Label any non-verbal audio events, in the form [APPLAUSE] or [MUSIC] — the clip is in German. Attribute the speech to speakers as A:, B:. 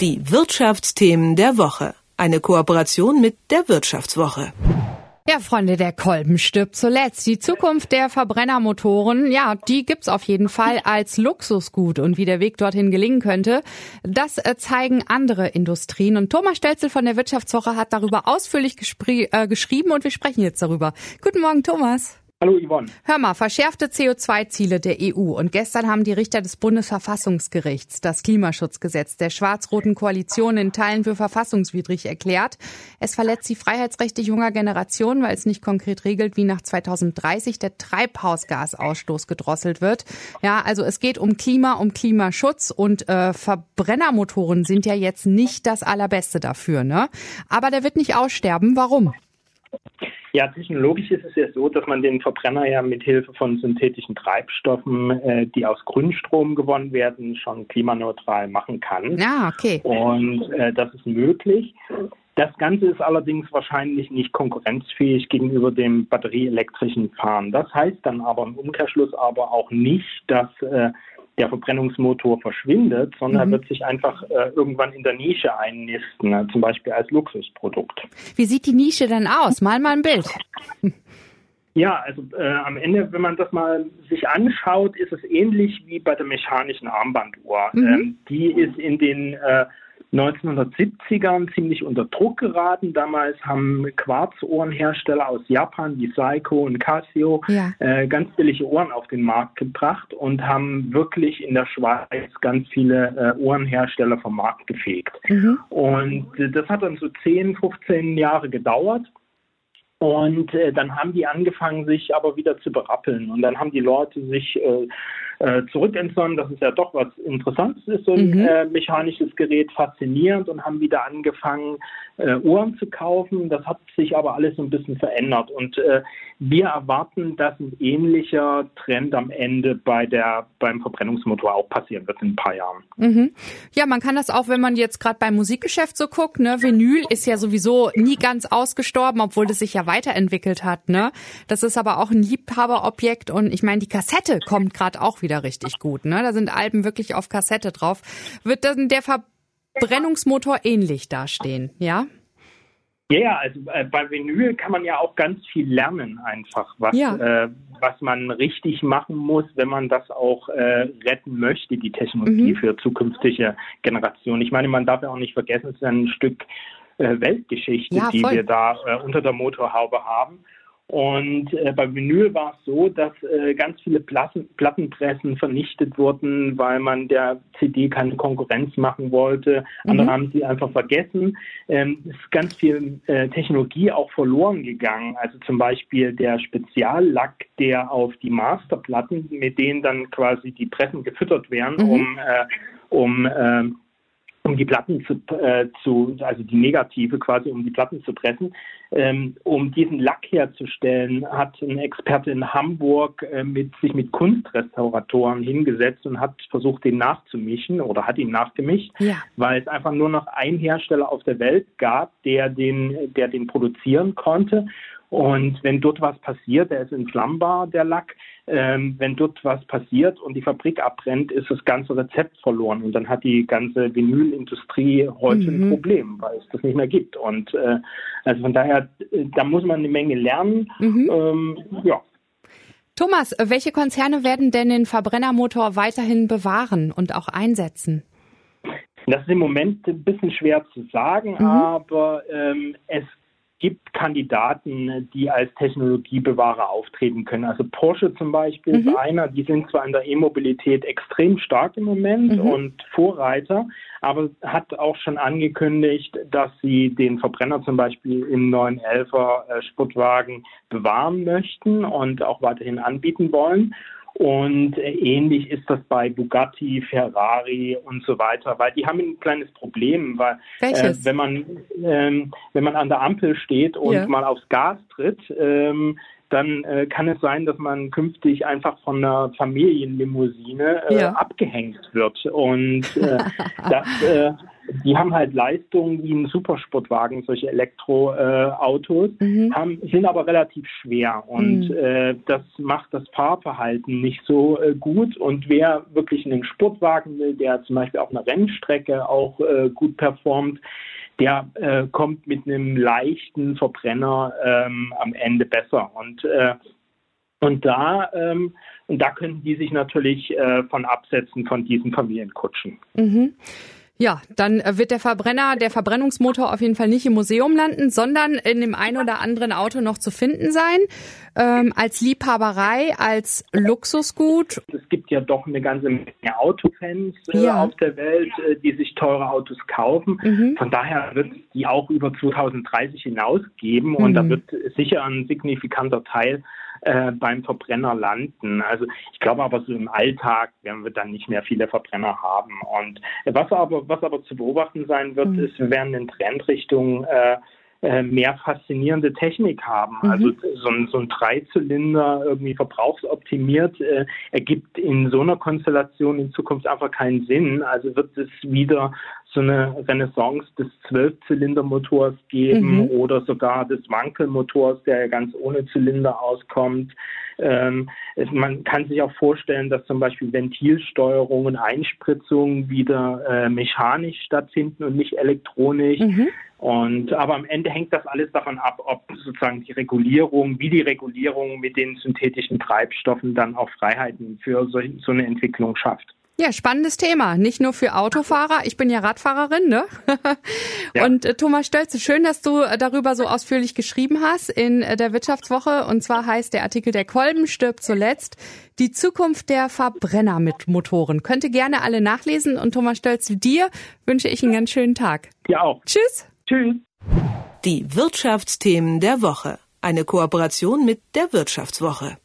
A: Die Wirtschaftsthemen der Woche. Eine Kooperation mit der Wirtschaftswoche.
B: Ja, Freunde, der Kolben stirbt zuletzt. Die Zukunft der Verbrennermotoren, ja, die gibt's auf jeden Fall als Luxusgut. Und wie der Weg dorthin gelingen könnte, das äh, zeigen andere Industrien. Und Thomas Stelzel von der Wirtschaftswoche hat darüber ausführlich äh, geschrieben und wir sprechen jetzt darüber. Guten Morgen, Thomas.
C: Hallo Yvonne.
B: Hör mal, verschärfte CO2-Ziele der EU. Und gestern haben die Richter des Bundesverfassungsgerichts das Klimaschutzgesetz der schwarz-roten Koalition in Teilen für verfassungswidrig erklärt. Es verletzt die Freiheitsrechte junger Generationen, weil es nicht konkret regelt, wie nach 2030 der Treibhausgasausstoß gedrosselt wird. Ja, also es geht um Klima, um Klimaschutz und äh, Verbrennermotoren sind ja jetzt nicht das allerbeste dafür, ne? Aber der wird nicht aussterben. Warum?
C: Ja, technologisch ist es ja so, dass man den Verbrenner ja mit Hilfe von synthetischen Treibstoffen, äh, die aus Grünstrom gewonnen werden, schon klimaneutral machen kann.
B: Ah, okay.
C: Und äh, das ist möglich. Das Ganze ist allerdings wahrscheinlich nicht konkurrenzfähig gegenüber dem batterieelektrischen Fahren. Das heißt dann aber im Umkehrschluss aber auch nicht, dass äh, der Verbrennungsmotor verschwindet, sondern mhm. er wird sich einfach äh, irgendwann in der Nische einnisten, äh, zum Beispiel als Luxusprodukt.
B: Wie sieht die Nische denn aus? Mal mal ein Bild. [LAUGHS]
C: Ja, also äh, am Ende, wenn man das mal sich anschaut, ist es ähnlich wie bei der mechanischen Armbanduhr. Mhm. Ähm, die ist in den äh, 1970ern ziemlich unter Druck geraten. Damals haben Quarzohrenhersteller aus Japan wie Seiko und Casio ja. äh, ganz billige Ohren auf den Markt gebracht und haben wirklich in der Schweiz ganz viele äh, Ohrenhersteller vom Markt gefegt. Mhm. Und äh, das hat dann so 10, 15 Jahre gedauert. Und äh, dann haben die angefangen, sich aber wieder zu berappeln. Und dann haben die Leute sich äh, zurückentsonnen, dass es ja doch was Interessantes ist, so ein mhm. äh, mechanisches Gerät, faszinierend und haben wieder angefangen, äh, Uhren zu kaufen. Das hat sich aber alles so ein bisschen verändert. Und äh, wir erwarten, dass ein ähnlicher Trend am Ende bei der, beim Verbrennungsmotor auch passieren wird in ein paar Jahren.
B: Mhm. Ja, man kann das auch, wenn man jetzt gerade beim Musikgeschäft so guckt, ne, Vinyl ist ja sowieso nie ganz ausgestorben, obwohl das sich ja weiterentwickelt hat, ne? Das ist aber auch ein Liebhaberobjekt und ich meine, die Kassette kommt gerade auch wieder richtig gut, ne? Da sind Alben wirklich auf Kassette drauf. Wird dann der Verbrennungsmotor ähnlich dastehen, ja?
C: Ja, yeah, also äh, bei Vinyl kann man ja auch ganz viel lernen einfach, was, ja. äh, was man richtig machen muss, wenn man das auch äh, retten möchte, die Technologie mhm. für zukünftige Generationen. Ich meine, man darf ja auch nicht vergessen, es ist ein Stück äh, Weltgeschichte, ja, die wir da äh, unter der Motorhaube haben. Und äh, bei Vinyl war es so, dass äh, ganz viele Platten, Plattenpressen vernichtet wurden, weil man der CD keine Konkurrenz machen wollte. Andere mhm. haben sie einfach vergessen. Ähm, es ist ganz viel äh, Technologie auch verloren gegangen. Also zum Beispiel der Speziallack, der auf die Masterplatten, mit denen dann quasi die Pressen gefüttert werden, mhm. um, äh, um äh, um die Platten zu, äh, zu, also die Negative quasi, um die Platten zu pressen. Ähm, um diesen Lack herzustellen, hat ein Experte in Hamburg äh, mit, sich mit Kunstrestauratoren hingesetzt und hat versucht, den nachzumischen oder hat ihn nachgemischt, ja. weil es einfach nur noch einen Hersteller auf der Welt gab, der den, der den produzieren konnte. Und wenn dort was passiert, der ist entflammbar, der Lack, ähm, wenn dort was passiert und die Fabrik abbrennt, ist das ganze Rezept verloren. Und dann hat die ganze Vinylindustrie heute mhm. ein Problem, weil es das nicht mehr gibt. Und äh, also von daher, äh, da muss man eine Menge lernen. Mhm. Ähm, ja.
B: Thomas, welche Konzerne werden denn den Verbrennermotor weiterhin bewahren und auch einsetzen?
C: Das ist im Moment ein bisschen schwer zu sagen, mhm. aber ähm, es gibt Kandidaten, die als Technologiebewahrer auftreten können. Also Porsche zum Beispiel mhm. ist einer, die sind zwar in der E-Mobilität extrem stark im Moment mhm. und Vorreiter, aber hat auch schon angekündigt, dass sie den Verbrenner zum Beispiel im 911er äh, Sportwagen bewahren möchten und auch weiterhin anbieten wollen. Und ähnlich ist das bei Bugatti, Ferrari und so weiter, weil die haben ein kleines Problem, weil äh, wenn man ähm, wenn man an der Ampel steht und ja. mal aufs Gas tritt, ähm, dann äh, kann es sein, dass man künftig einfach von einer Familienlimousine äh, ja. abgehängt wird. Und äh, [LAUGHS] das, äh, die haben halt Leistungen wie ein Supersportwagen, solche Elektroautos, äh, mhm. haben, sind aber relativ schwer und mhm. äh, das macht das Fahrverhalten nicht so äh, gut. Und wer wirklich einen Sportwagen will, der zum Beispiel auf einer Rennstrecke auch äh, gut performt, der äh, kommt mit einem leichten Verbrenner ähm, am Ende besser. Und äh, und da, ähm, und da können die sich natürlich äh, von absetzen von diesen Familienkutschen.
B: Mhm. Ja, dann äh, wird der Verbrenner, der Verbrennungsmotor auf jeden Fall nicht im Museum landen, sondern in dem ein oder anderen Auto noch zu finden sein. Ähm, als Liebhaberei, als Luxusgut.
C: Es gibt ja doch eine ganze Menge Autofans äh, ja. auf der Welt, äh, die sich teure Autos kaufen. Mhm. Von daher wird es die auch über 2030 hinaus geben mhm. und da wird sicher ein signifikanter Teil äh, beim Verbrenner landen. Also ich glaube aber so im Alltag werden wir dann nicht mehr viele Verbrenner haben. Und was aber, was aber zu beobachten sein wird, mhm. ist, wir werden in Trendrichtung äh, äh, mehr faszinierende Technik haben. Mhm. Also so ein, so ein Dreizylinder irgendwie verbrauchsoptimiert äh, ergibt in so einer Konstellation in Zukunft einfach keinen Sinn. Also wird es wieder so eine Renaissance des Zwölfzylindermotors geben mhm. oder sogar des Wankelmotors, der ja ganz ohne Zylinder auskommt. Ähm, es, man kann sich auch vorstellen, dass zum Beispiel Ventilsteuerung und Einspritzung wieder äh, mechanisch stattfinden und nicht elektronisch. Mhm. Und aber am Ende hängt das alles davon ab, ob sozusagen die Regulierung, wie die Regulierung mit den synthetischen Treibstoffen dann auch Freiheiten für so, so eine Entwicklung schafft.
B: Ja, spannendes Thema. Nicht nur für Autofahrer. Ich bin ja Radfahrerin, ne? ja. Und äh, Thomas Stölze, schön, dass du äh, darüber so ausführlich geschrieben hast in äh, der Wirtschaftswoche. Und zwar heißt der Artikel Der Kolben stirbt zuletzt. Die Zukunft der Verbrenner mit Motoren. Könnt ihr gerne alle nachlesen. Und Thomas Stölze, dir wünsche ich einen ganz schönen Tag.
C: Ja auch.
B: Tschüss.
C: Tschüss.
A: Die Wirtschaftsthemen der Woche. Eine Kooperation mit der Wirtschaftswoche.